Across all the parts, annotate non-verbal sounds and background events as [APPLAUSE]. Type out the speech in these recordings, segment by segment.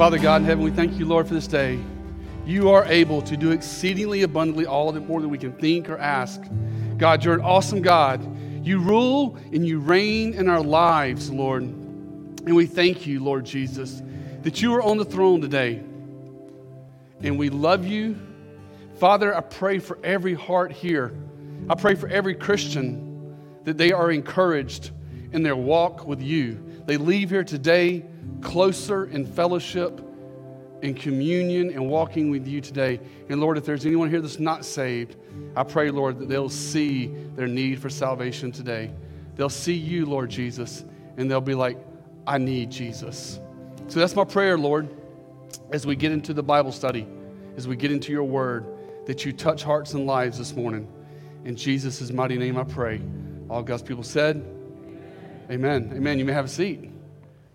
Father God in heaven, we thank you, Lord, for this day. You are able to do exceedingly abundantly all that more than we can think or ask. God, you're an awesome God. You rule and you reign in our lives, Lord. And we thank you, Lord Jesus, that you are on the throne today. And we love you. Father, I pray for every heart here. I pray for every Christian that they are encouraged in their walk with you. They leave here today closer in fellowship, in communion, and walking with you today. And Lord, if there's anyone here that's not saved, I pray, Lord, that they'll see their need for salvation today. They'll see you, Lord Jesus, and they'll be like, I need Jesus. So that's my prayer, Lord, as we get into the Bible study, as we get into your word, that you touch hearts and lives this morning. In Jesus' mighty name I pray. All God's people said, Amen. Amen. Amen. You may have a seat.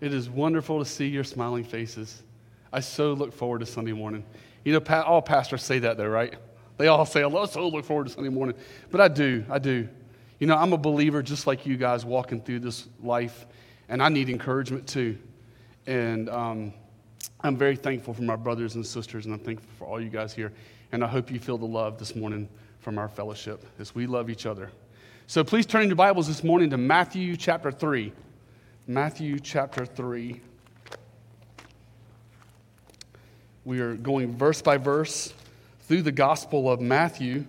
It is wonderful to see your smiling faces. I so look forward to Sunday morning. You know, all pastors say that, though, right? They all say, I so look forward to Sunday morning. But I do, I do. You know, I'm a believer just like you guys walking through this life, and I need encouragement too. And um, I'm very thankful for my brothers and sisters, and I'm thankful for all you guys here. And I hope you feel the love this morning from our fellowship as we love each other. So please turn your Bibles this morning to Matthew chapter 3. Matthew chapter 3. We are going verse by verse through the Gospel of Matthew,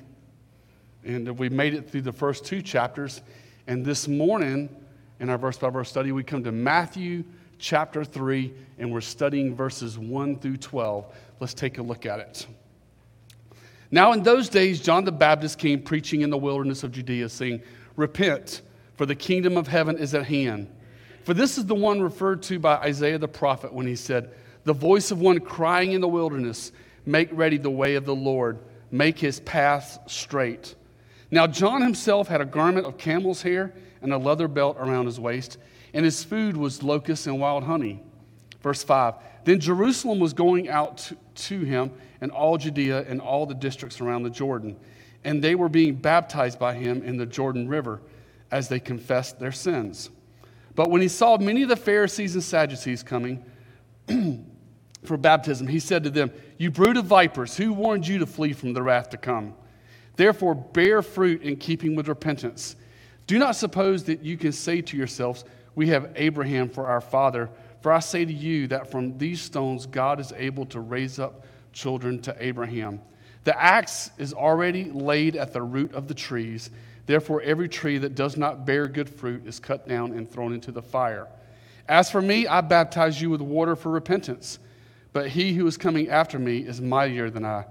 and we made it through the first two chapters. And this morning, in our verse by verse study, we come to Matthew chapter 3, and we're studying verses 1 through 12. Let's take a look at it. Now, in those days, John the Baptist came preaching in the wilderness of Judea, saying, Repent, for the kingdom of heaven is at hand. For this is the one referred to by Isaiah the prophet when he said, The voice of one crying in the wilderness, Make ready the way of the Lord, make his paths straight. Now, John himself had a garment of camel's hair and a leather belt around his waist, and his food was locusts and wild honey. Verse 5 Then Jerusalem was going out to, to him, and all Judea and all the districts around the Jordan, and they were being baptized by him in the Jordan River as they confessed their sins. But when he saw many of the Pharisees and Sadducees coming, [CLEARS THROAT] for baptism, he said to them, You brood of vipers, who warned you to flee from the wrath to come? Therefore, bear fruit in keeping with repentance. Do not suppose that you can say to yourselves, We have Abraham for our father. For I say to you that from these stones God is able to raise up children to Abraham. The axe is already laid at the root of the trees. Therefore, every tree that does not bear good fruit is cut down and thrown into the fire. As for me, I baptize you with water for repentance. But he who is coming after me is mightier than I,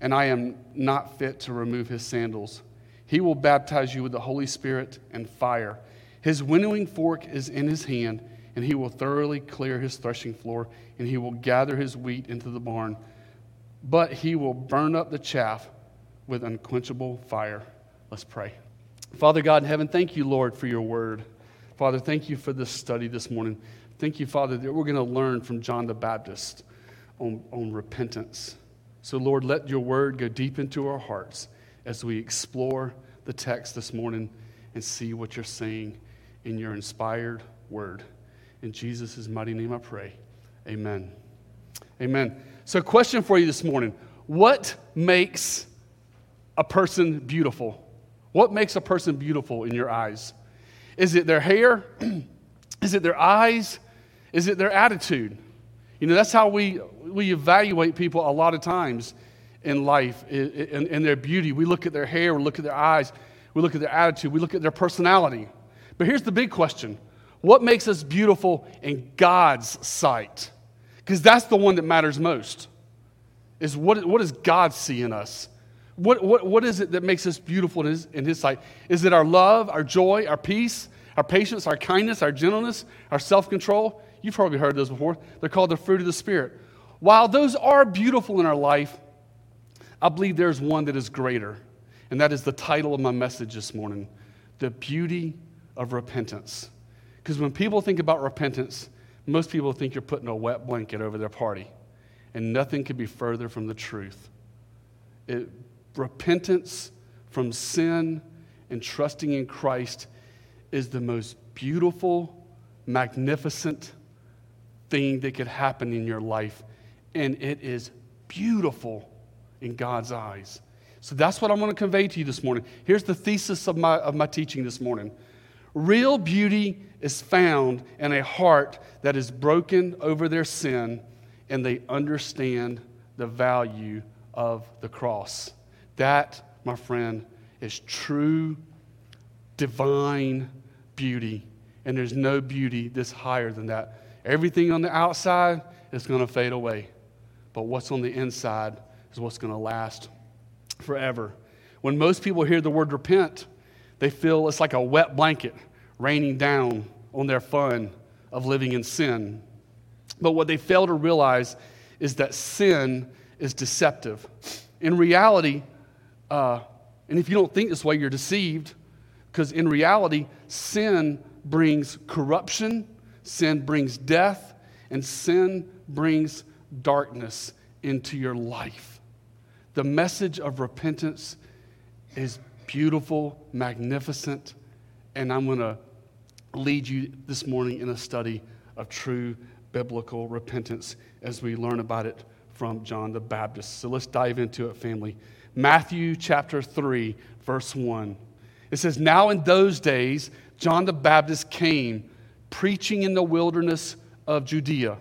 and I am not fit to remove his sandals. He will baptize you with the Holy Spirit and fire. His winnowing fork is in his hand, and he will thoroughly clear his threshing floor, and he will gather his wheat into the barn. But he will burn up the chaff with unquenchable fire. Let's pray. Father God in heaven, thank you, Lord, for your word. Father, thank you for this study this morning. Thank you, Father, that we're going to learn from John the Baptist on, on repentance. So, Lord, let your word go deep into our hearts as we explore the text this morning and see what you're saying in your inspired word. In Jesus' mighty name I pray. Amen. Amen. So, question for you this morning What makes a person beautiful? What makes a person beautiful in your eyes? Is it their hair? [CLEARS THROAT] Is it their eyes? Is it their attitude? You know, that's how we, we evaluate people a lot of times in life, in, in their beauty. We look at their hair, we look at their eyes, we look at their attitude, we look at their personality. But here's the big question What makes us beautiful in God's sight? Because that's the one that matters most. Is what, what does God see in us? What, what, what is it that makes us beautiful in his, in his sight? Is it our love, our joy, our peace, our patience, our kindness, our gentleness, our self control? You've probably heard those before. They're called the fruit of the Spirit. While those are beautiful in our life, I believe there's one that is greater, and that is the title of my message this morning The Beauty of Repentance. Because when people think about repentance, most people think you're putting a wet blanket over their party, and nothing could be further from the truth. It, repentance from sin and trusting in Christ is the most beautiful, magnificent, thing that could happen in your life and it is beautiful in God's eyes. So that's what I'm going to convey to you this morning. Here's the thesis of my, of my teaching this morning Real beauty is found in a heart that is broken over their sin and they understand the value of the cross. That, my friend, is true divine beauty. And there's no beauty that's higher than that. Everything on the outside is going to fade away, but what's on the inside is what's going to last forever. When most people hear the word repent, they feel it's like a wet blanket raining down on their fun of living in sin. But what they fail to realize is that sin is deceptive. In reality, uh, and if you don't think this way, you're deceived, because in reality, sin brings corruption, sin brings death, and sin brings darkness into your life. The message of repentance is beautiful, magnificent, and I'm going to lead you this morning in a study of true biblical repentance as we learn about it from John the Baptist. So let's dive into it, family. Matthew chapter 3, verse 1. It says, Now in those days, John the Baptist came preaching in the wilderness of Judea.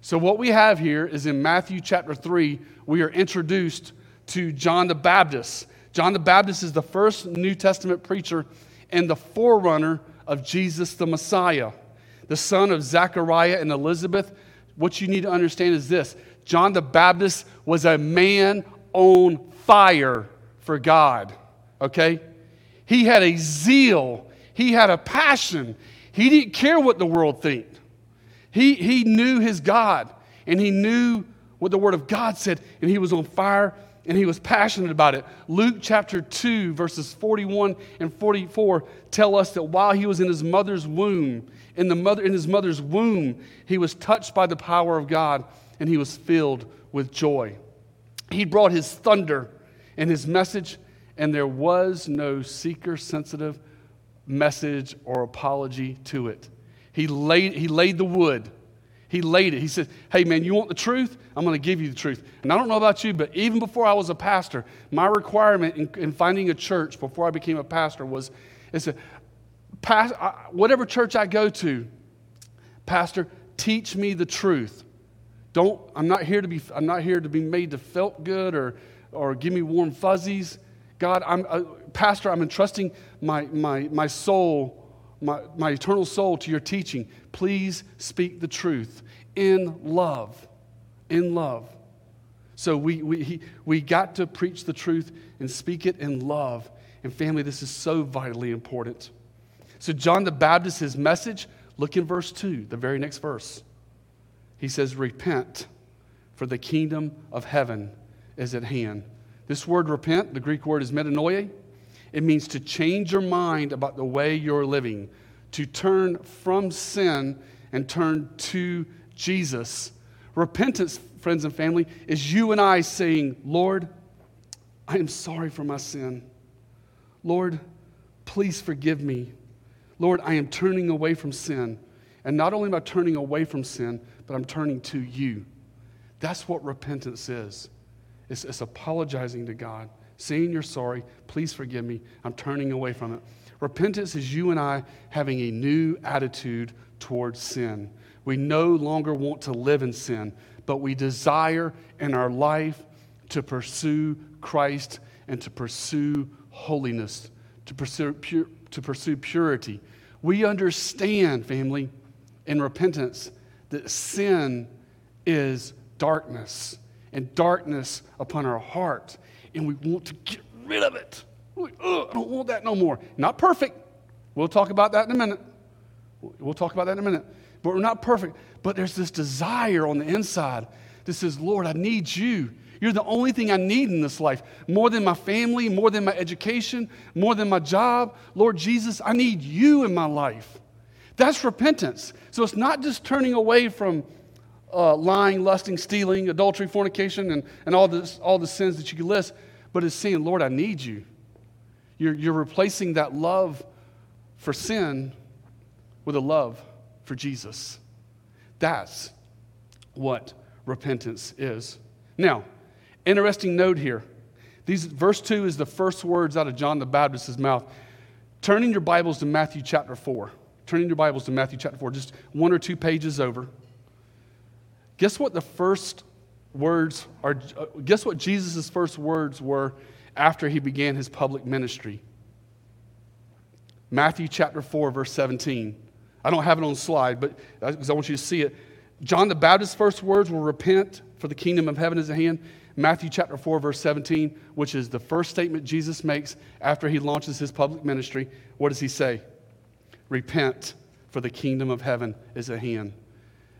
So, what we have here is in Matthew chapter 3, we are introduced to John the Baptist. John the Baptist is the first New Testament preacher and the forerunner of Jesus the Messiah, the son of Zechariah and Elizabeth. What you need to understand is this John the Baptist was a man on fire for God, okay? He had a zeal, he had a passion. He didn't care what the world think. He, he knew his God and he knew what the Word of God said, and he was on fire and he was passionate about it. Luke chapter 2, verses 41 and 44 tell us that while he was in his mother's womb, in, the mother, in his mother's womb, he was touched by the power of God and he was filled with joy. He brought his thunder and his message, and there was no seeker sensitive message or apology to it. He laid, he laid the wood he laid it. He said, Hey, man, you want the truth? I'm going to give you the truth. And I don't know about you, but even before I was a pastor, my requirement in, in finding a church before I became a pastor was is that, whatever church I go to, Pastor, teach me the truth. Don't, I'm not here to be, I'm not here to be made to felt good or, or give me warm fuzzies. God, I'm, uh, Pastor, I'm entrusting my, my, my soul my, my eternal soul to your teaching. Please speak the truth in love. In love. So we, we, he, we got to preach the truth and speak it in love. And family, this is so vitally important. So, John the Baptist, his message, look in verse 2, the very next verse. He says, Repent, for the kingdom of heaven is at hand. This word repent, the Greek word is metanoia. It means to change your mind about the way you're living, to turn from sin and turn to Jesus. Repentance, friends and family, is you and I saying, Lord, I am sorry for my sin. Lord, please forgive me. Lord, I am turning away from sin. And not only am I turning away from sin, but I'm turning to you. That's what repentance is it's, it's apologizing to God saying you're sorry, please forgive me, I'm turning away from it. Repentance is you and I having a new attitude towards sin. We no longer want to live in sin, but we desire in our life to pursue Christ and to pursue holiness, to pursue, pure, to pursue purity. We understand, family, in repentance, that sin is darkness and darkness upon our heart and we want to get rid of it. Like, I don't want that no more. Not perfect. We'll talk about that in a minute. We'll talk about that in a minute. But we're not perfect. But there's this desire on the inside that says, Lord, I need you. You're the only thing I need in this life. More than my family, more than my education, more than my job. Lord Jesus, I need you in my life. That's repentance. So it's not just turning away from uh, lying, lusting, stealing, adultery, fornication, and, and all, this, all the sins that you can list, but it's saying, Lord, I need you. You're, you're replacing that love for sin with a love for Jesus. That's what repentance is. Now, interesting note here. These, verse 2 is the first words out of John the Baptist's mouth. Turning your Bibles to Matthew chapter 4. Turning your Bibles to Matthew chapter 4, just one or two pages over. Guess what the first words are? Uh, guess what Jesus' first words were after he began his public ministry? Matthew chapter 4, verse 17. I don't have it on the slide, but because I want you to see it. John the Baptist's first words were repent, for the kingdom of heaven is at hand. Matthew chapter 4, verse 17, which is the first statement Jesus makes after he launches his public ministry. What does he say? Repent, for the kingdom of heaven is at hand.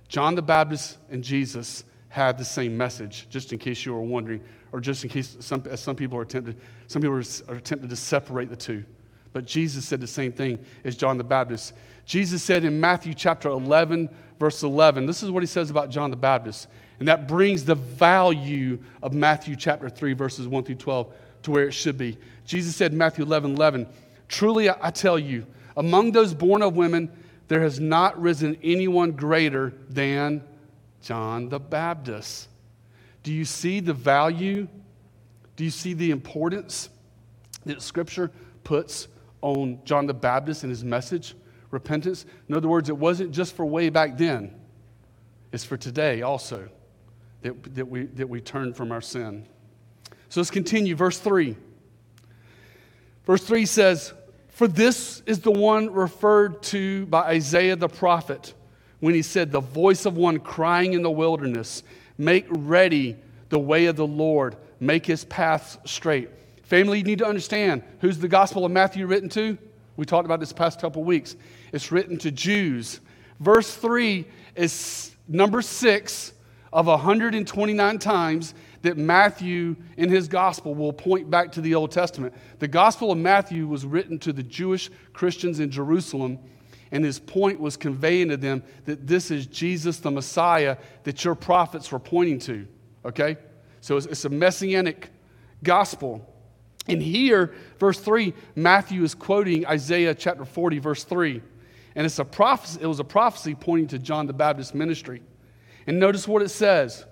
John the Baptist and Jesus had the same message, just in case you were wondering, or just in case some, some people are tempted, some people are tempted to separate the two. But Jesus said the same thing as John the Baptist. Jesus said in Matthew chapter 11, verse 11, this is what he says about John the Baptist. And that brings the value of Matthew chapter 3, verses 1 through 12 to where it should be. Jesus said in Matthew 11, 11, Truly I tell you, among those born of women, there has not risen anyone greater than John the Baptist. Do you see the value? Do you see the importance that Scripture puts on John the Baptist and his message, repentance. In other words, it wasn't just for way back then, it's for today also that, that, we, that we turn from our sin. So let's continue. Verse 3. Verse 3 says, For this is the one referred to by Isaiah the prophet when he said, The voice of one crying in the wilderness, Make ready the way of the Lord, make his paths straight. Family, you need to understand who's the Gospel of Matthew written to? We talked about this past couple weeks. It's written to Jews. Verse 3 is number six of 129 times that Matthew in his gospel will point back to the Old Testament. The Gospel of Matthew was written to the Jewish Christians in Jerusalem, and his point was conveying to them that this is Jesus the Messiah that your prophets were pointing to. Okay? So it's, it's a messianic gospel. And here, verse 3, Matthew is quoting Isaiah chapter 40, verse 3. And it's a prophecy, it was a prophecy pointing to John the Baptist ministry. And notice what it says.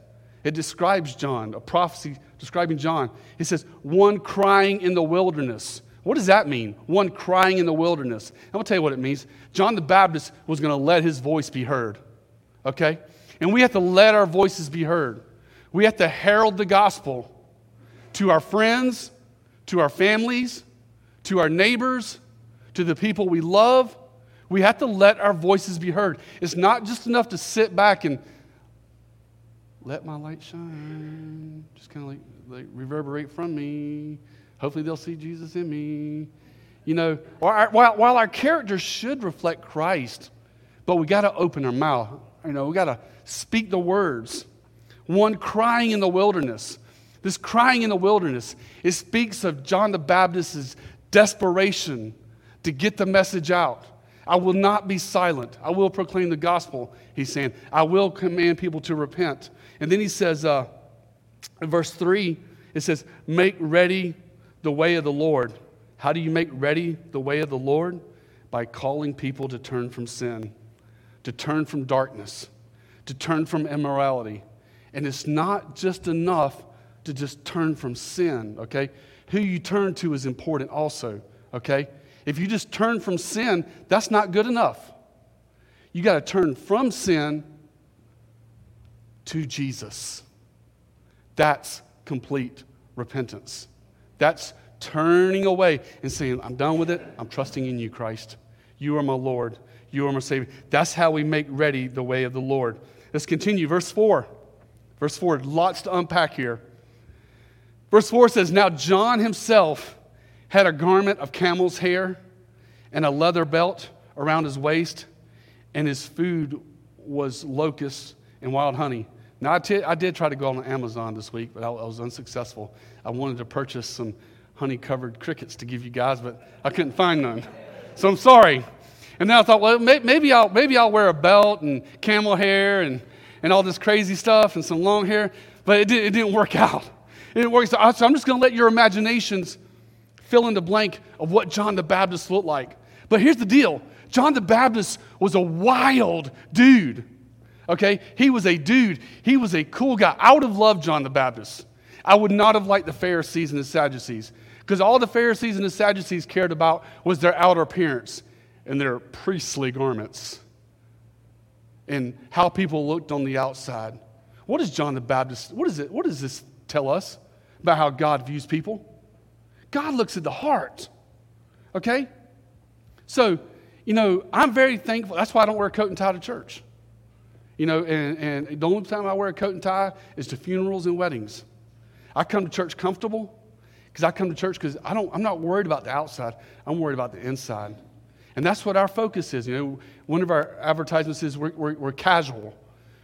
It describes John, a prophecy describing John. It says, one crying in the wilderness. What does that mean? One crying in the wilderness. I'm going to tell you what it means. John the Baptist was going to let his voice be heard. Okay? And we have to let our voices be heard. We have to herald the gospel to our friends, to our families, to our neighbors, to the people we love. We have to let our voices be heard. It's not just enough to sit back and let my light shine, just kind of like, like reverberate from me. Hopefully, they'll see Jesus in me. You know, while, while our character should reflect Christ, but we got to open our mouth. You know, we got to speak the words. One crying in the wilderness, this crying in the wilderness, it speaks of John the Baptist's desperation to get the message out. I will not be silent. I will proclaim the gospel, he's saying. I will command people to repent. And then he says, uh, in verse 3, it says, Make ready the way of the Lord. How do you make ready the way of the Lord? By calling people to turn from sin, to turn from darkness, to turn from immorality. And it's not just enough to just turn from sin, okay? Who you turn to is important also, okay? If you just turn from sin, that's not good enough. You got to turn from sin to Jesus. That's complete repentance. That's turning away and saying, I'm done with it. I'm trusting in you, Christ. You are my Lord. You are my Savior. That's how we make ready the way of the Lord. Let's continue. Verse 4. Verse 4, lots to unpack here. Verse 4 says, Now John himself had a garment of camel's hair and a leather belt around his waist, and his food was locusts and wild honey. Now, I, t- I did try to go on Amazon this week, but I, I was unsuccessful. I wanted to purchase some honey covered crickets to give you guys, but I couldn't find none. So I'm sorry. And then I thought, well, maybe I'll, maybe I'll wear a belt and camel hair and, and all this crazy stuff and some long hair, but it, did, it didn't work [LAUGHS] out. It works. So I'm just going to let your imaginations fill in the blank of what John the Baptist looked like. But here's the deal John the Baptist was a wild dude. Okay? He was a dude. He was a cool guy. I would have loved John the Baptist. I would not have liked the Pharisees and the Sadducees because all the Pharisees and the Sadducees cared about was their outer appearance and their priestly garments and how people looked on the outside. What does John the Baptist, what is it, what does this tell us about how God views people? God looks at the heart. Okay? So, you know, I'm very thankful. That's why I don't wear a coat and tie to church. You know, and, and the only time I wear a coat and tie is to funerals and weddings. I come to church comfortable because I come to church because I don't, I'm not worried about the outside. I'm worried about the inside. And that's what our focus is. You know, one of our advertisements is we're, we're, we're casual.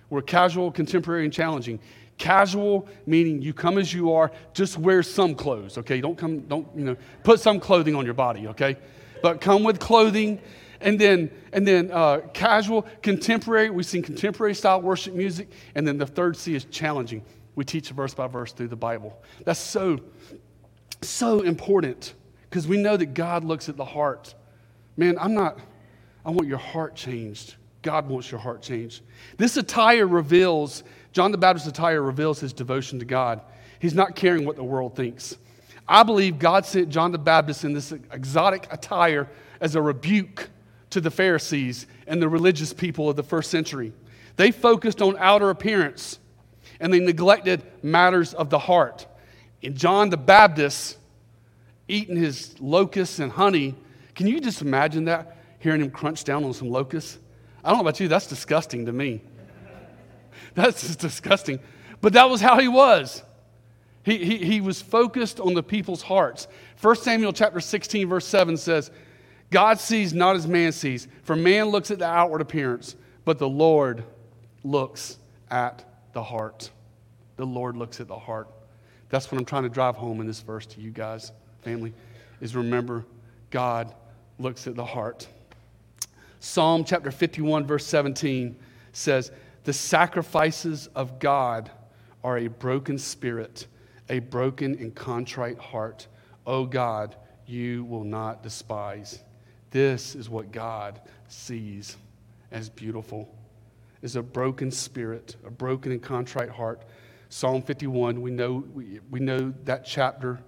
We're casual, contemporary, and challenging. Casual meaning you come as you are, just wear some clothes, okay? Don't come, don't, you know, put some clothing on your body, okay? But come with clothing. And then, and then uh, casual, contemporary, we've seen contemporary style worship music. And then the third C is challenging. We teach verse by verse through the Bible. That's so, so important because we know that God looks at the heart. Man, I'm not, I want your heart changed. God wants your heart changed. This attire reveals, John the Baptist's attire reveals his devotion to God. He's not caring what the world thinks. I believe God sent John the Baptist in this exotic attire as a rebuke to the Pharisees and the religious people of the first century. They focused on outer appearance and they neglected matters of the heart. And John the Baptist eating his locusts and honey, can you just imagine that? Hearing him crunch down on some locusts? I don't know about you, that's disgusting to me. That's just disgusting. But that was how he was. He, he, he was focused on the people's hearts. 1 Samuel chapter 16, verse 7 says, God sees not as man sees, for man looks at the outward appearance, but the Lord looks at the heart. The Lord looks at the heart. That's what I'm trying to drive home in this verse to you guys, family, is remember God looks at the heart. Psalm chapter 51, verse 17 says, The sacrifices of God are a broken spirit, a broken and contrite heart. O God, you will not despise. This is what God sees as beautiful. Is a broken spirit, a broken and contrite heart. Psalm 51, we know, we, we know that chapter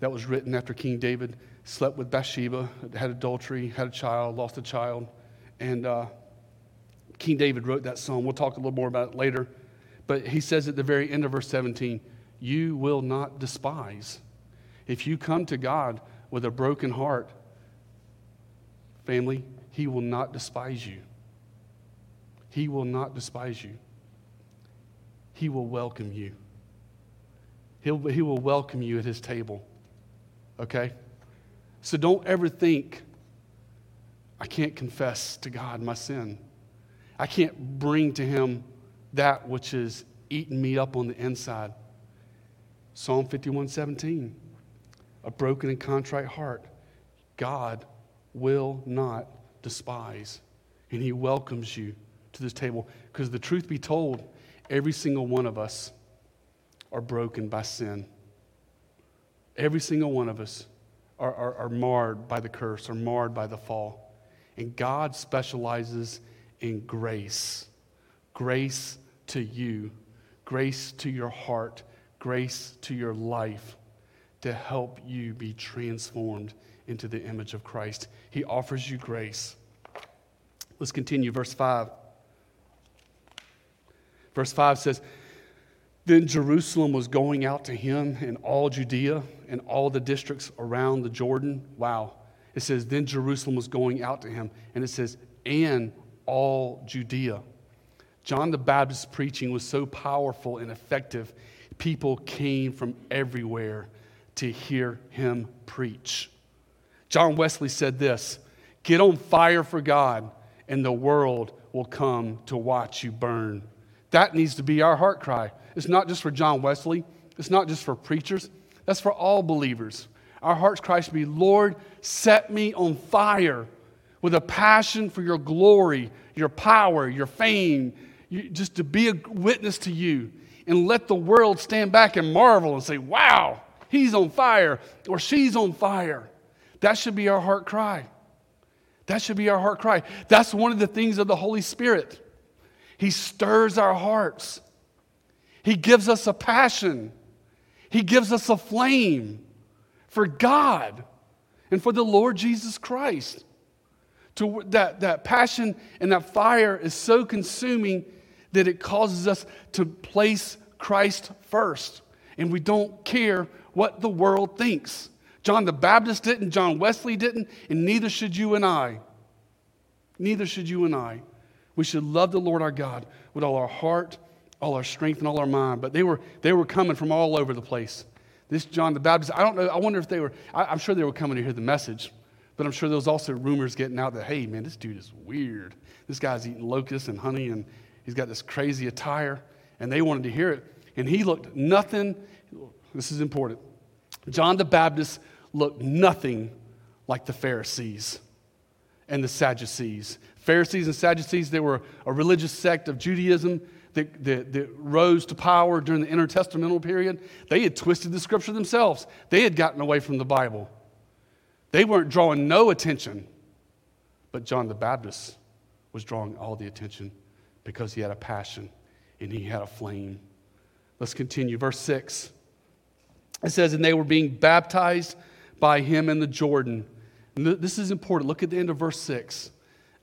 that was written after King David slept with Bathsheba, had adultery, had a child, lost a child. And uh, King David wrote that song. We'll talk a little more about it later. But he says at the very end of verse 17, You will not despise. If you come to God with a broken heart, family, He will not despise you. He will not despise you. He will welcome you. He'll, he will welcome you at His table. Okay? So don't ever think I can't confess to God my sin. I can't bring to Him that which is eating me up on the inside. Psalm 51 17. A broken and contrite heart, God will not despise. And He welcomes you to this table. Because the truth be told, every single one of us are broken by sin. Every single one of us are, are, are marred by the curse, are marred by the fall. And God specializes in grace grace to you, grace to your heart, grace to your life to help you be transformed into the image of Christ. He offers you grace. Let's continue, verse 5. Verse 5 says, Then Jerusalem was going out to him in all Judea and all the districts around the Jordan. Wow. It says, Then Jerusalem was going out to him. And it says, And all Judea. John the Baptist's preaching was so powerful and effective, people came from everywhere to hear him preach. John Wesley said this Get on fire for God, and the world will come to watch you burn. That needs to be our heart cry. It's not just for John Wesley, it's not just for preachers, that's for all believers. Our heart's cry should be, Lord, set me on fire with a passion for your glory, your power, your fame, you, just to be a witness to you. And let the world stand back and marvel and say, wow, he's on fire or she's on fire. That should be our heart cry. That should be our heart cry. That's one of the things of the Holy Spirit. He stirs our hearts. He gives us a passion. He gives us a flame for God and for the Lord Jesus Christ. To, that, that passion and that fire is so consuming that it causes us to place Christ first. And we don't care what the world thinks. John the Baptist didn't, John Wesley didn't, and neither should you and I. Neither should you and I. We should love the Lord our God with all our heart, all our strength, and all our mind. But they were, they were coming from all over the place. This John the Baptist, I don't know, I wonder if they were, I, am sure they were coming to hear the message, but I'm sure there was also rumors getting out that, hey, man, this dude is weird. This guy's eating locusts and honey, and he's got this crazy attire, and they wanted to hear it. And he looked nothing, this is important. John the Baptist looked nothing like the Pharisees and the Sadducees. Pharisees and Sadducees, they were a religious sect of Judaism that, that, that, rose to power during the intertestamental period. They had twisted the scripture themselves, they had gotten away from the Bible. They weren't drawing no attention. But John the Baptist was drawing all the attention because he had a passion and he had a flame. Let's continue. Verse 6. It says, And they were being baptized by him in the Jordan. And this is important. Look at the end of verse 6.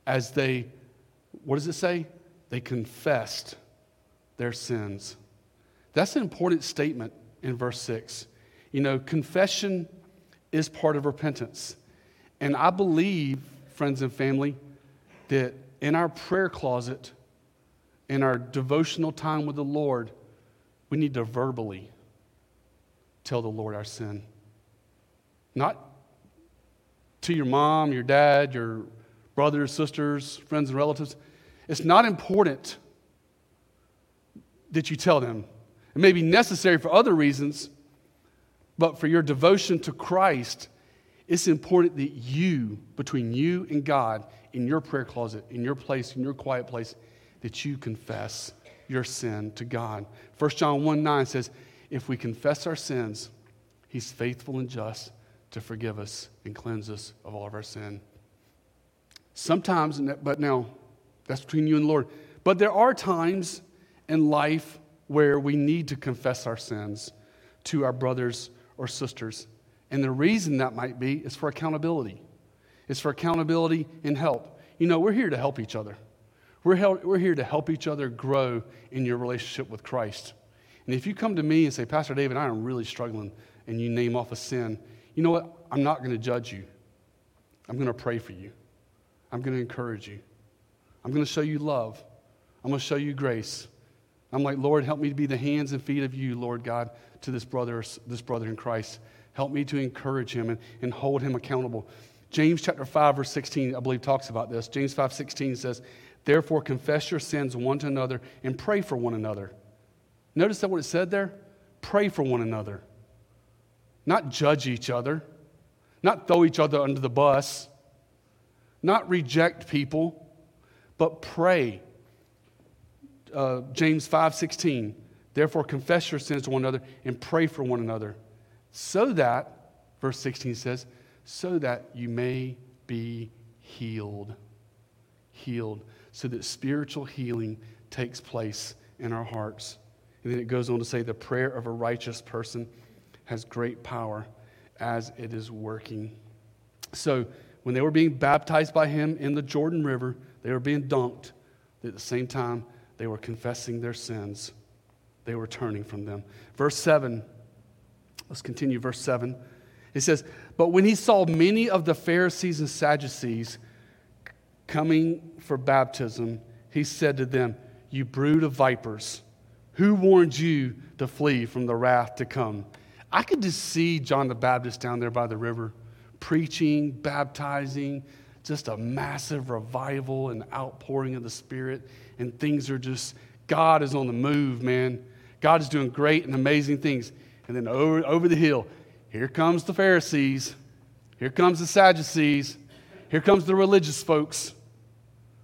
As they, what does it say? They confessed their sins. That's an important statement in verse 6. You know, confession is part of repentance. And I believe, friends and family, that in our prayer closet, in our devotional time with the Lord, we need to verbally tell the Lord our sin. Not to your mom, your dad, your brothers, sisters, friends, and relatives. It's not important that you tell them. It may be necessary for other reasons, but for your devotion to Christ, it's important that you, between you and God, in your prayer closet, in your place, in your quiet place, that you confess your sin to God. 1 John 1 9 says, If we confess our sins, He's faithful and just to forgive us and cleanse us of all of our sin. Sometimes, but now, that's between you and the Lord. But there are times in life where we need to confess our sins to our brothers or sisters. And the reason that might be is for accountability. It's for accountability and help. You know, we're here to help each other. We're, we're here to help each other grow in your relationship with Christ. And if you come to me and say, Pastor David, I am really struggling, and you name off a sin, you know what? I'm not going to judge you. I'm going to pray for you. I'm going to encourage you. I'm going to show you love. I'm going to show you grace. I'm like, Lord, help me to be the hands and feet of you, Lord God, to this brother, this brother in Christ. Help me to encourage him and, and hold him accountable. James chapter 5, verse 16, I believe, talks about this. James 5, 16 says, Therefore, confess your sins one to another and pray for one another. Notice that what it said there? Pray for one another. Not judge each other, not throw each other under the bus, not reject people, but pray uh, James 5:16. Therefore, confess your sins to one another and pray for one another, so that, verse 16 says, so that you may be healed. Healed. So that spiritual healing takes place in our hearts. And then it goes on to say, the prayer of a righteous person has great power as it is working. So, when they were being baptized by him in the Jordan River, they were being dunked. At the same time, they were confessing their sins, they were turning from them. Verse 7, let's continue. Verse 7. It says, But when he saw many of the Pharisees and Sadducees coming for baptism, he said to them, You brood of vipers, who warned you to flee from the wrath to come? I could just see John the Baptist down there by the river, preaching, baptizing, just a massive revival and outpouring of the Spirit and things are just, God is on the move, man. God is doing great and amazing things. And then over, over the hill, here comes the Pharisees. Here comes the Sadducees. Here comes the religious folks.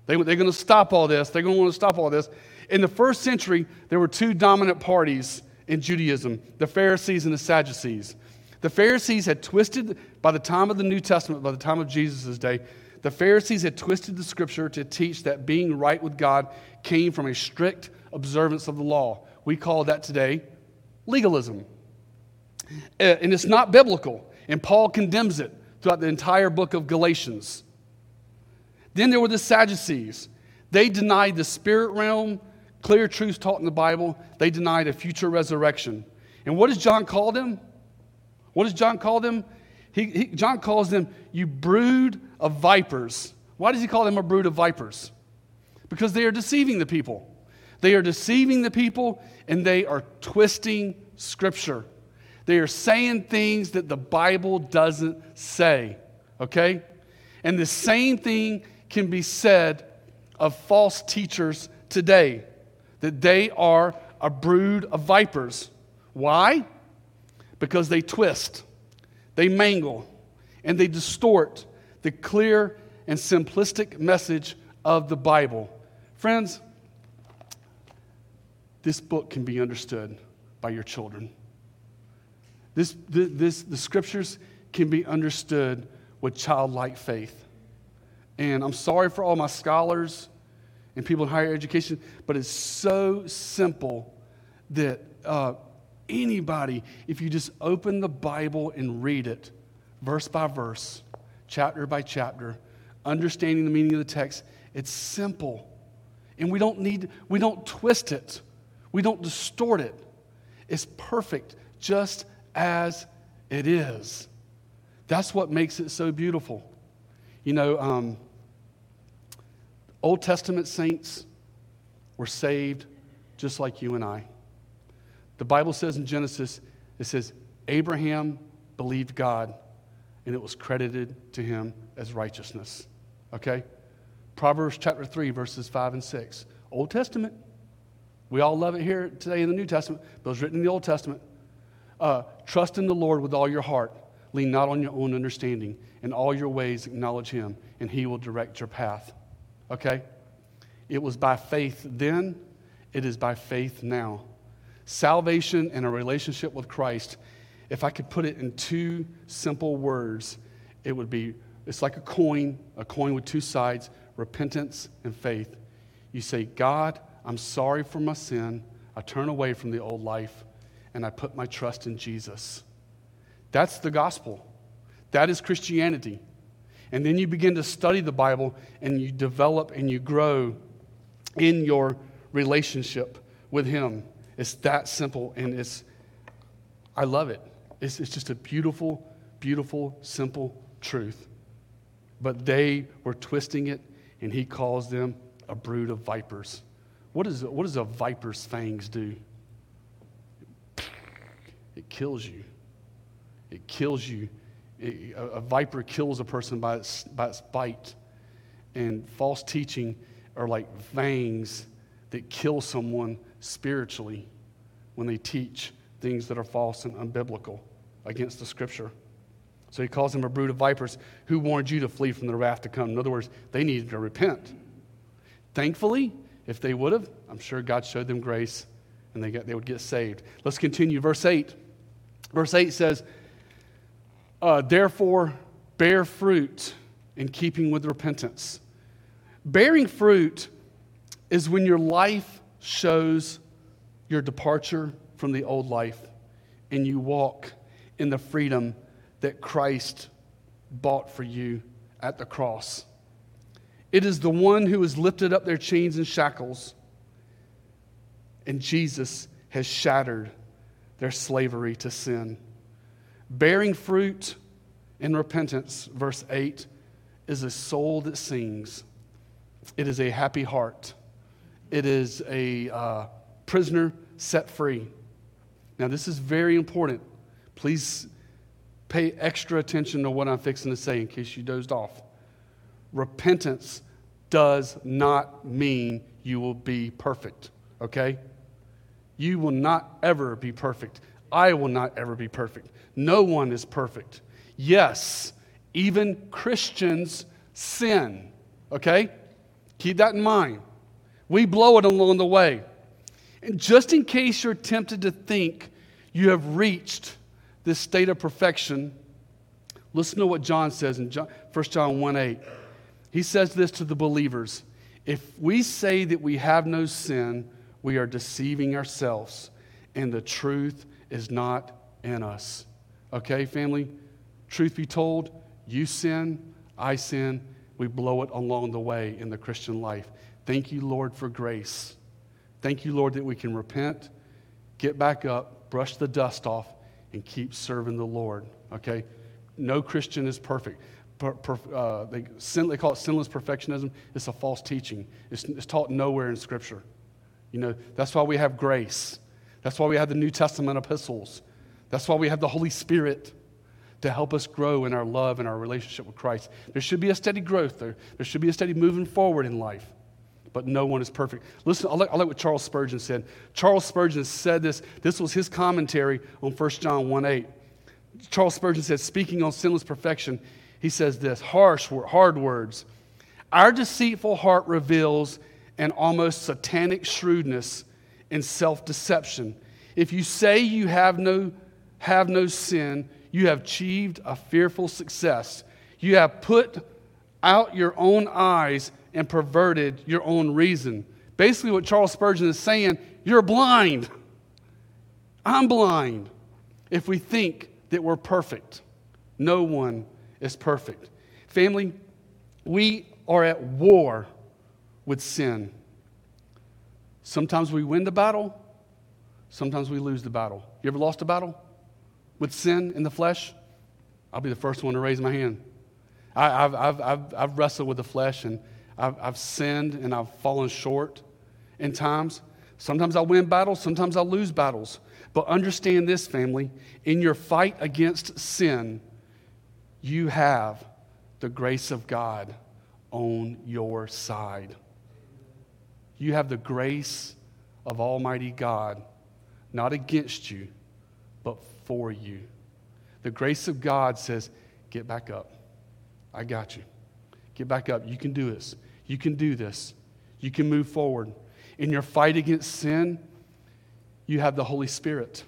They, they're going to stop all this. They're going to want to stop all this. In the first century, there were two dominant parties in Judaism the Pharisees and the Sadducees. The Pharisees had twisted, by the time of the New Testament, by the time of Jesus' day, The Pharisees had twisted the scripture to teach that being right with God came from a strict observance of the law. We call that today legalism. Uh, and it's not biblical. And Paul condemns it throughout the entire book of Galatians. Then there were the Sadducees. They denied the spirit realm, clear truths taught in the Bible. They denied a future resurrection. And what does John call them? What does John call them? He, he, John calls them, you brood of vipers. Why does he call them a brood of vipers? Because they are deceiving the people. They are deceiving the people and they are twisting Scripture. They are saying things that the Bible doesn't say, okay? And the same thing can be said of false teachers today that they are a brood of vipers. Why? Because they twist, they mangle, and they distort the clear and simplistic message of the Bible. Friends, this book can be understood by your children. This, this, the scriptures can be understood with childlike faith. And I'm sorry for all my scholars and people in higher education, but it's so simple that uh, anybody, if you just open the Bible and read it, verse by verse, chapter by chapter, understanding the meaning of the text, it's simple. And we don't need, we don't twist it, we don't distort it. It's perfect, just as it is. That's what makes it so beautiful. You know, um, Old Testament saints were saved just like you and I. The Bible says in Genesis, it says, Abraham believed God and it was credited to him as righteousness. Okay? Proverbs chapter 3, verses 5 and 6. Old Testament. We all love it here today in the New Testament, but it was written in the Old Testament. Uh, Trust in the Lord with all your heart. Lean not on your own understanding. In all your ways, acknowledge Him, and He will direct your path. Okay? It was by faith then, it is by faith now. Salvation and a relationship with Christ, if I could put it in two simple words, it would be it's like a coin, a coin with two sides repentance and faith. You say, God, I'm sorry for my sin. I turn away from the old life and I put my trust in Jesus. That's the gospel. That is Christianity. And then you begin to study the Bible and you develop and you grow in your relationship with Him. It's that simple and it's, I love it. It's, it's just a beautiful, beautiful, simple truth. But they were twisting it and He calls them a brood of vipers. What, is, what does a viper's fangs do? it kills you. It kills you. It, a, a, viper kills a person by its, by its bite. And false teaching are like fangs that kill someone spiritually when they teach things that are false and unbiblical against the scripture. So he calls them a brood of vipers who warned you to flee from the wrath to come. In other words, they needed to repent. Thankfully, if they would have, I'm sure God showed them grace and they, got, they would get saved. Let's continue. Verse 8. Verse 8 says, uh, Therefore, bear fruit in keeping with repentance. Bearing fruit is when your life shows your departure from the old life and you walk in the freedom that Christ bought for you at the cross. It is the one who has lifted up their chains and shackles, and Jesus has shattered their slavery to sin. Bearing fruit in repentance, verse 8, is a soul that sings. It is a happy heart. It is a uh, prisoner set free. Now, this is very important. Please pay extra attention to what I'm fixing to say in case you dozed off. Repentance does not mean you will be perfect, okay? You will not ever be perfect. I will not ever be perfect. No one is perfect. Yes, even Christians sin. Okay? Keep that in mind. We blow it along the way. And just in case you're tempted to think you have reached this state of perfection, listen to what John says in John, 1 John 1 8. He says this to the believers If we say that we have no sin, we are deceiving ourselves, and the truth is not in us. Okay, family? Truth be told, you sin, I sin, we blow it along the way in the Christian life. Thank you, Lord, for grace. Thank you, Lord, that we can repent, get back up, brush the dust off, and keep serving the Lord. Okay? No Christian is perfect. Per, per, uh, they, sin, they call it sinless perfectionism. It's a false teaching. It's, it's taught nowhere in Scripture. You know, that's why we have grace. That's why we have the New Testament epistles. That's why we have the Holy Spirit to help us grow in our love and our relationship with Christ. There should be a steady growth there. There should be a steady moving forward in life. But no one is perfect. Listen, I like, I like what Charles Spurgeon said. Charles Spurgeon said this. This was his commentary on 1 John 1 8. Charles Spurgeon said, speaking on sinless perfection, he says this harsh, hard words. Our deceitful heart reveals an almost satanic shrewdness and self deception. If you say you have no, have no sin, you have achieved a fearful success. You have put out your own eyes and perverted your own reason. Basically, what Charles Spurgeon is saying, you're blind. I'm blind. If we think that we're perfect, no one is perfect. Family, we are at war with sin. Sometimes we win the battle, sometimes we lose the battle. You ever lost a battle with sin in the flesh? I'll be the first one to raise my hand. I, have I've, I've, I've wrestled with the flesh and I've, I've sinned and I've fallen short in times. Sometimes I'll win battles, sometimes I'll lose battles. But understand this, family in your fight against sin, you have the grace of God on your side. You have the grace of Almighty God, not against you, but for you. The grace of God says, Get back up. I got you. Get back up. You can do this. You can do this. You can move forward. In your fight against sin, you have the Holy Spirit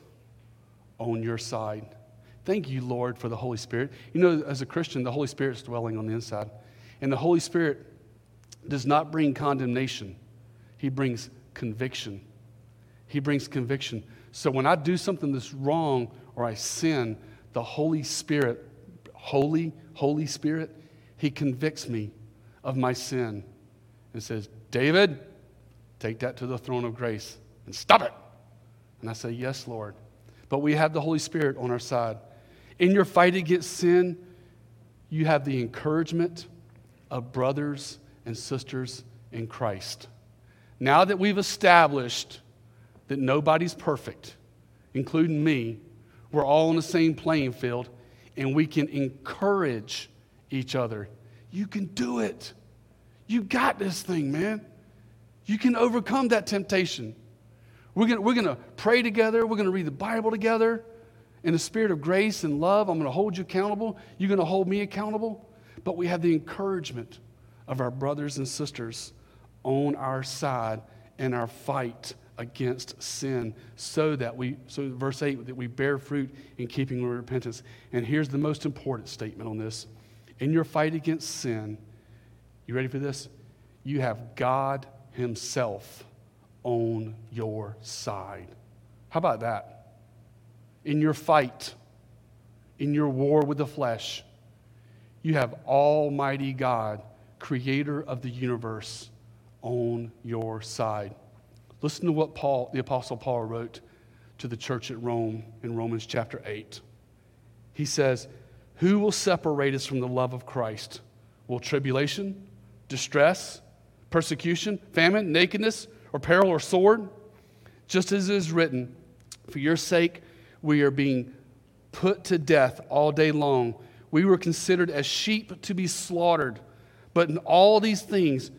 on your side. Thank you, Lord, for the Holy Spirit. You know, as a Christian, the Holy Spirit's dwelling on the inside. And the Holy Spirit does not bring condemnation, he brings conviction. He brings conviction. So when I do something that's wrong or I sin, the Holy Spirit, Holy, Holy Spirit, He convicts me of my sin and says, David, take that to the throne of grace and stop it. And I say, Yes, Lord. But we have the Holy Spirit on our side. In your fight against sin, you have the encouragement of brothers and sisters in Christ. Now that we've established that nobody's perfect, including me, we're all on the same playing field, and we can encourage each other. You can do it. You got this thing, man. You can overcome that temptation. We're going we're to pray together. We're going to read the Bible together. In the spirit of grace and love, I'm going to hold you accountable. You're going to hold me accountable. But we have the encouragement of our brothers and sisters on our side in our fight against sin so that we so verse 8 that we bear fruit in keeping with repentance and here's the most important statement on this in your fight against sin you ready for this you have god himself on your side how about that in your fight in your war with the flesh you have almighty god creator of the universe on your side. Listen to what Paul, the Apostle Paul wrote to the church at Rome in Romans chapter 8. He says, Who will separate us from the love of Christ? Will tribulation, distress, persecution, famine, nakedness, or peril or sword? Just as it is written, For your sake we are being put to death all day long. We were considered as sheep to be slaughtered. But in all these things,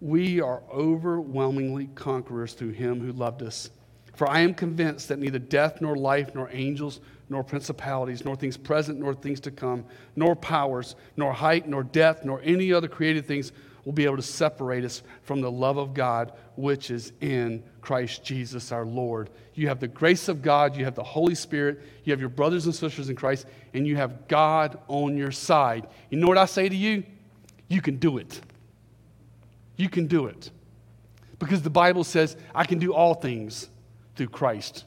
we are overwhelmingly conquerors through him who loved us. For I am convinced that neither death, nor life, nor angels, nor principalities, nor things present, nor things to come, nor powers, nor height, nor depth, nor any other created things will be able to separate us from the love of God which is in Christ Jesus our Lord. You have the grace of God, you have the Holy Spirit, you have your brothers and sisters in Christ, and you have God on your side. You know what I say to you? you can do it. You can do it. Because the Bible says, I can do all things through Christ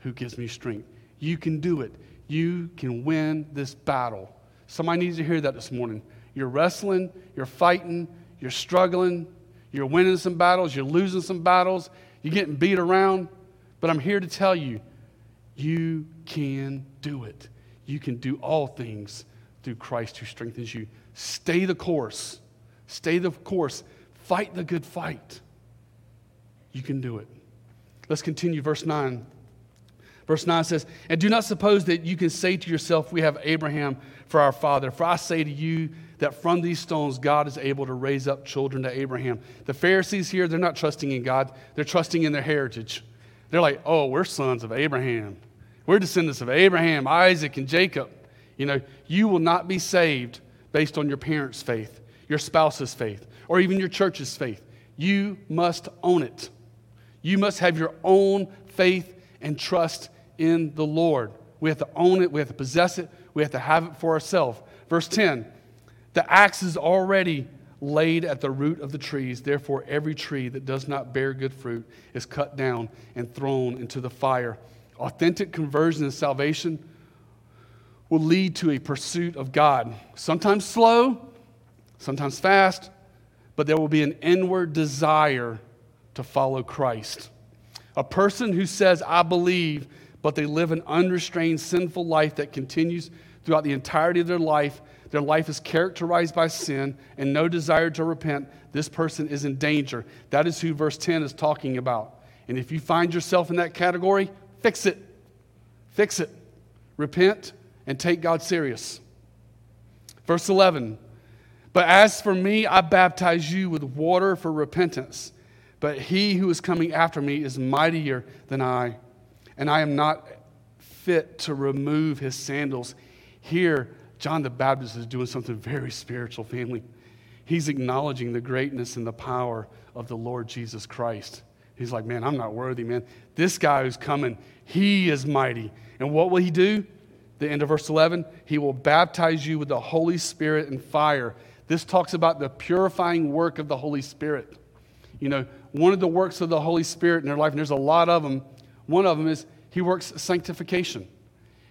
who gives me strength. You can do it. You can win this battle. Somebody needs to hear that this morning. You're wrestling, you're fighting, you're struggling, you're winning some battles, you're losing some battles, you're getting beat around. But I'm here to tell you, you can do it. You can do all things through Christ who strengthens you. Stay the course. Stay the course. Fight the good fight. You can do it. Let's continue, verse 9. Verse 9 says, And do not suppose that you can say to yourself, We have Abraham for our father. For I say to you that from these stones God is able to raise up children to Abraham. The Pharisees here, they're not trusting in God, they're trusting in their heritage. They're like, Oh, we're sons of Abraham. We're descendants of Abraham, Isaac, and Jacob. You know, you will not be saved based on your parents' faith, your spouse's faith, or even your church's faith. You must own it. You must have your own faith and trust in the Lord. We have to own it, we have to possess it, we have to have it for ourselves. Verse 10 The axe is already laid at the root of the trees. Therefore, every tree that does not bear good fruit is cut down and thrown into the fire. Authentic conversion and salvation will lead to a pursuit of God. Sometimes slow, sometimes fast, but there will be an inward desire to follow Christ. A person who says, I believe, but they live an unrestrained, sinful life that continues throughout the entirety of their life. Their life is characterized by sin and no desire to repent. This person is in danger. That is who verse 10 is talking about. And if you find yourself in that category, fix it. Fix it. Repent and take God serious. Verse 11 But as for me, I baptize you with water for repentance. But he who is coming after me is mightier than I, and I am not fit to remove his sandals. Here, John the Baptist is doing something very spiritual, family. He's acknowledging the greatness and the power of the Lord Jesus Christ. He's like, man, I'm not worthy, man. This guy who's coming, he is mighty. And what will he do? The end of verse 11, he will baptize you with the Holy Spirit and fire. This talks about the purifying work of the Holy Spirit. You know, one of the works of the Holy Spirit in their life, and there's a lot of them, one of them is he works sanctification.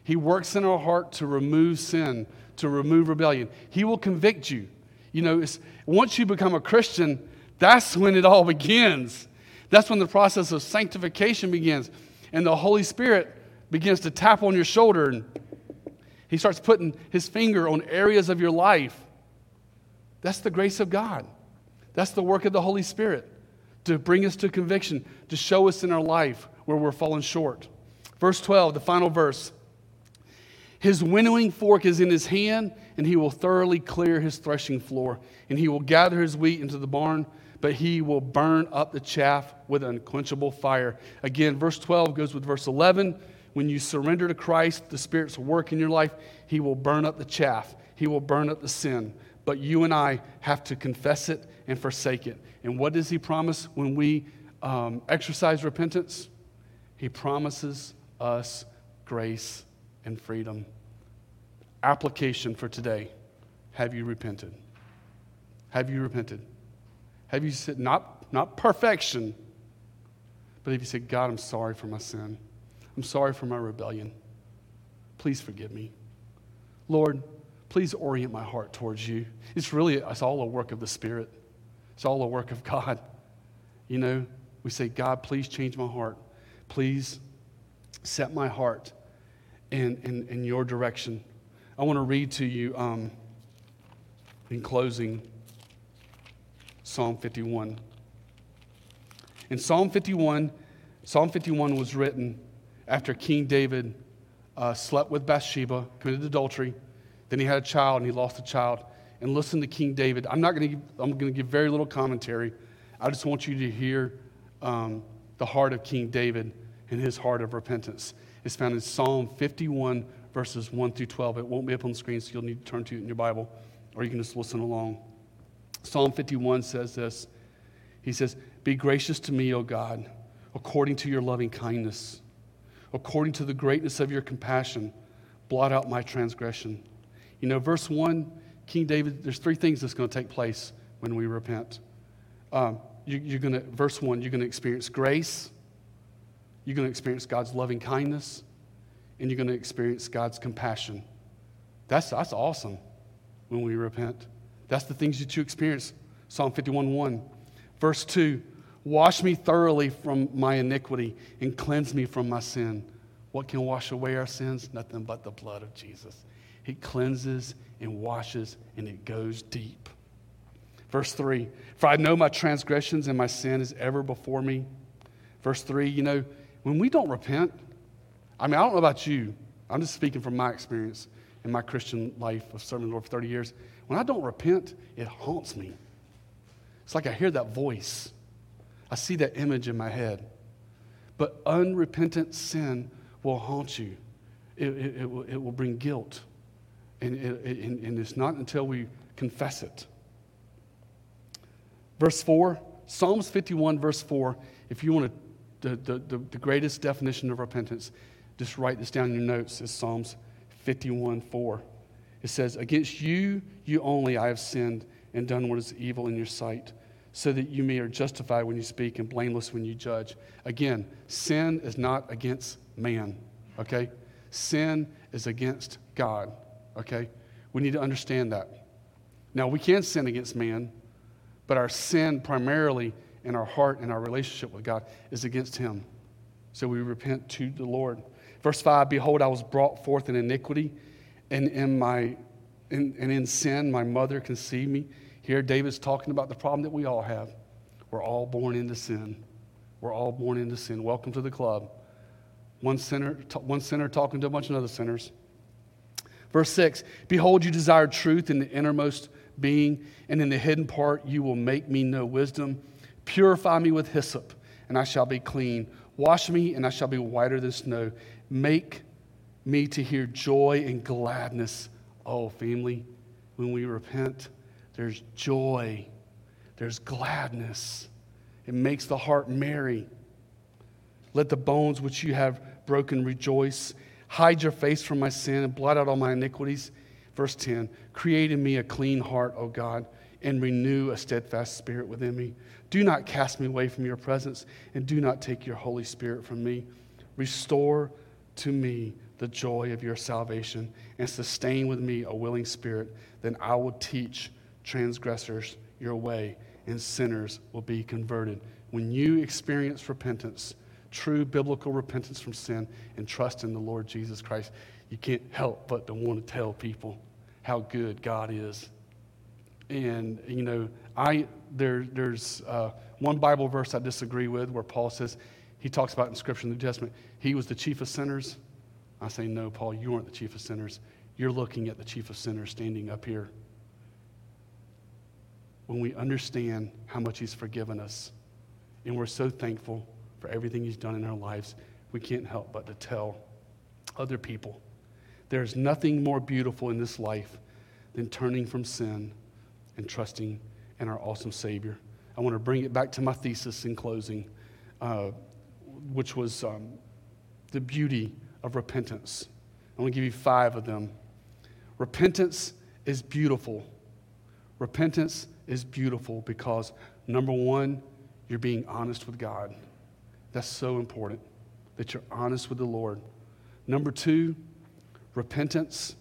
He works in our heart to remove sin, to remove rebellion. He will convict you. You know, once you become a Christian, that's when it all [LAUGHS] begins. That's when the process of sanctification begins. And the Holy Spirit begins to tap on your shoulder and he starts putting his finger on areas of your life. That's the grace of God. That's the work of the Holy Spirit to bring us to conviction, to show us in our life where we're falling short. Verse 12, the final verse. His winnowing fork is in his hand, and he will thoroughly clear his threshing floor, and he will gather his wheat into the barn, but he will burn up the chaff with unquenchable fire. Again, verse 12 goes with verse 11. When you surrender to Christ, the Spirit's work in your life, he will burn up the chaff, he will burn up the sin. But you and I have to confess it and forsake it. And what does he promise when we um, exercise repentance? He promises us grace and freedom. Application for today Have you repented? Have you repented? Have you said, not, not perfection, but have you said, God, I'm sorry for my sin? I'm sorry for my rebellion. Please forgive me. Lord, please orient my heart towards you. It's really, it's all a work of the Spirit. It's all a work of [LAUGHS] God. You know, we say, God, please change my heart. Please set my heart in, in, in your direction. I want to read to you um, in closing Psalm 51. In Psalm 51, Psalm 51 was written after King David uh, slept with Bathsheba, committed adultery. Then he had a child and he lost the child. And listen to King David. I'm not going to. I'm going to give very little commentary. I just want you to hear um, the heart of King David and his heart of repentance. It's found in Psalm 51, verses 1 through 12. It won't be up on the screen, so you'll need to turn to it in your Bible, or you can just listen along. Psalm 51 says this. He says, "Be gracious to me, O God, according to your loving kindness." according to the greatness of your compassion, blot out my transgression. You know, verse 1 King David, there's three things that's going to take place when we repent. Um, you're going to, verse one, you're going to experience grace, you're going to experience God's loving kindness, and you're going to experience God's compassion. That's, that's awesome when we repent. That's the things that you experience. Psalm 51 1. Verse 2 Wash me thoroughly from my iniquity and cleanse me from my sin. What can wash away our sins? Nothing but the blood of Jesus. It cleanses and washes and it goes deep. Verse 3 For I know my transgressions and my sin is ever before me. Verse 3 You know, when we don't repent, I mean, I don't know about you, I'm just speaking from my experience in my Christian life of serving the Lord for 30 years. When I don't repent, it haunts me. It's like I hear that voice, I see that image in my head. But unrepentant sin will haunt you, it, it, it will, it will bring guilt. And, and, and it's not until we confess it. Verse 4, Psalms 51, verse 4, if you want to, the, the, the greatest definition of repentance, just write this down in your notes, is Psalms 51, 4. It says, Against you, you only, I have sinned and done what is evil in your sight, so that you may are justified when you speak and blameless when you judge. Again, sin is not against man, okay? Sin is against God, okay? We need to understand that. Now, we can sin against man, but our sin primarily in our heart and our relationship with God is against Him. So we repent to the Lord. Verse 5 Behold, I was brought forth in iniquity, and in, my, in, and in sin my mother conceived me. Here, David's talking about the problem that we all have. We're all born into sin. We're all born into sin. Welcome to the club. One sinner, one sinner talking to a bunch of other sinners. Verse 6 Behold, you desire truth in the innermost being, and in the hidden part you will make me know wisdom. Purify me with hyssop, and I shall be clean. Wash me, and I shall be whiter than snow. Make me to hear joy and gladness. Oh, family, when we repent, there's joy, there's gladness. It makes the heart merry. Let the bones which you have broken rejoice. Hide your face from my sin and blot out all my iniquities. Verse 10 Create in me a clean heart, O God, and renew a steadfast spirit within me. Do not cast me away from your presence, and do not take your Holy Spirit from me. Restore to me the joy of your salvation, and sustain with me a willing spirit. Then I will teach transgressors your way, and sinners will be converted. When you experience repentance, true biblical repentance from sin, and trust in the Lord Jesus Christ, you can't help but to want to tell people how good God is. And, you know, I, there, there's uh, one Bible verse I disagree with where Paul says, he talks about in Scripture in the New Testament, he was the chief of sinners. I say, no, Paul, you aren't the chief of sinners. You're looking at the chief of sinners standing up here. When we understand how much he's forgiven us, and we're so thankful for everything he's done in our lives, we can't help but to tell other people. There's nothing more beautiful in this life than turning from sin and trusting in our awesome Savior. I want to bring it back to my thesis in closing, uh, which was um, the beauty of repentance. I want to give you five of them. Repentance is beautiful. Repentance is beautiful because, number one, you're being honest with God. That's so important that you're honest with the Lord. Number two, repentance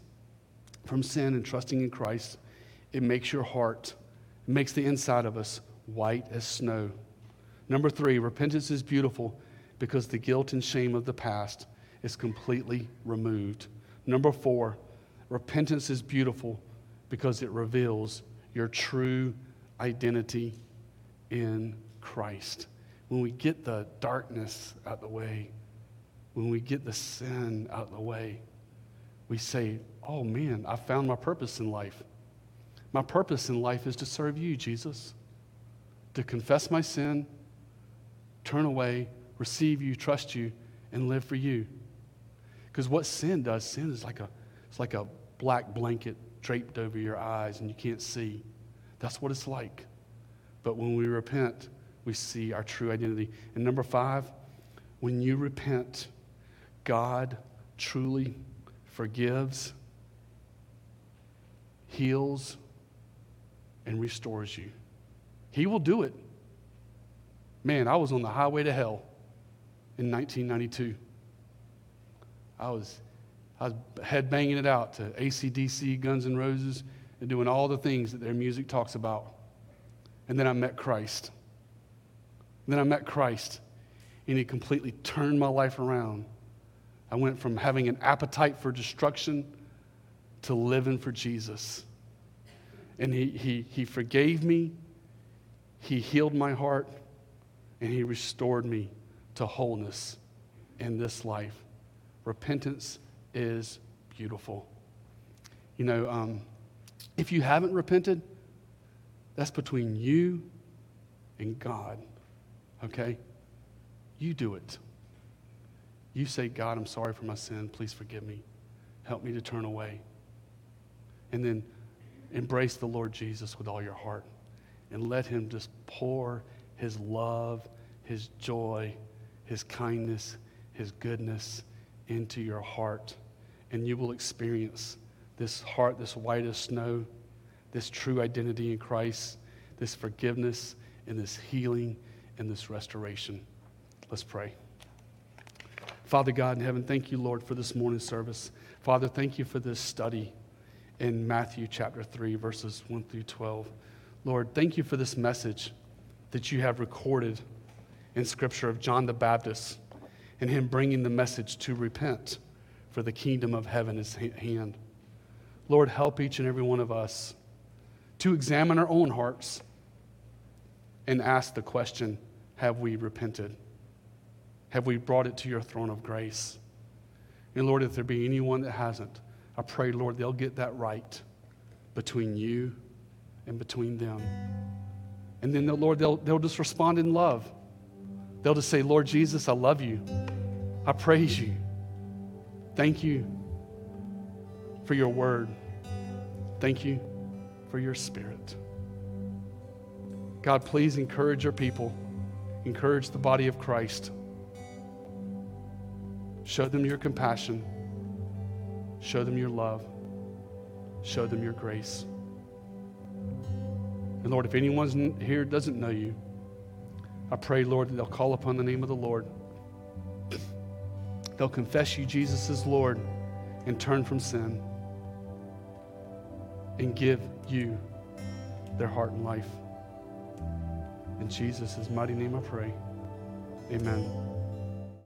from sin and trusting in Christ. It makes your heart, it makes the inside of us white as snow. Number three, repentance is beautiful because the guilt and shame of the past is completely removed. Number four, repentance is beautiful because it reveals your true identity in Christ. When we get the darkness out of the way, when we get the sin out of the way, we say, Oh man, I found my purpose in life. My purpose in life is to serve you, Jesus, to confess my sin, turn away, receive you, trust you, and live for you. Because what sin does, sin is like a, it's like a black blanket draped over your eyes and you can't see. That's what it's like. But when we repent, we see our true identity. And number five, when you repent, God truly forgives heals, and restores you. He will do it. Man, I was on the highway to hell in 1992. I was, I was head banging it out to AC/DC, Guns N' Roses, and doing all the things that their music talks about. And then I met Christ. And then I met Christ, and He completely turned my life around. I went from having an appetite for destruction to living for Jesus. And He, he, he forgave me, He healed my heart, and He restored me to wholeness in this life. Repentance is beautiful. You know, um, if you haven't repented, that's between you and God, okay? You do it. You say, God, I'm sorry for my sin. Please forgive me. Help me to turn away. And then embrace the Lord Jesus with all your heart and let Him just pour His love, His joy, His kindness, His goodness into your heart. And you will experience this heart, this white as snow, this true identity in Christ, this forgiveness, and this healing and this restoration. Let's pray. Father God in heaven, thank you, Lord, for this morning service. Father, thank you for this study in Matthew chapter 3, verses 1 through 12. Lord, thank you for this message that you have recorded in Scripture of John the Baptist and him bringing the message to repent, for the kingdom of heaven is at hand. Lord, help each and every one of us to examine our own hearts and ask the question Have we repented? Have we brought it to your throne of grace? And Lord, if there be anyone that hasn't, I pray, Lord, they'll get that right between you and between them. And then, Lord, they'll, they'll just respond in love. They'll just say, Lord Jesus, I love you. I praise you. Thank you for your word. Thank you for your spirit. God, please encourage your people, encourage the body of Christ. Show them your compassion, show them your love, show them your grace. And Lord, if anyone here doesn't know you, I pray, Lord, that they'll call upon the name of the Lord. They'll confess you, Jesus, as Lord, and turn from sin and give you their heart and life. In Jesus' mighty name I pray. Amen.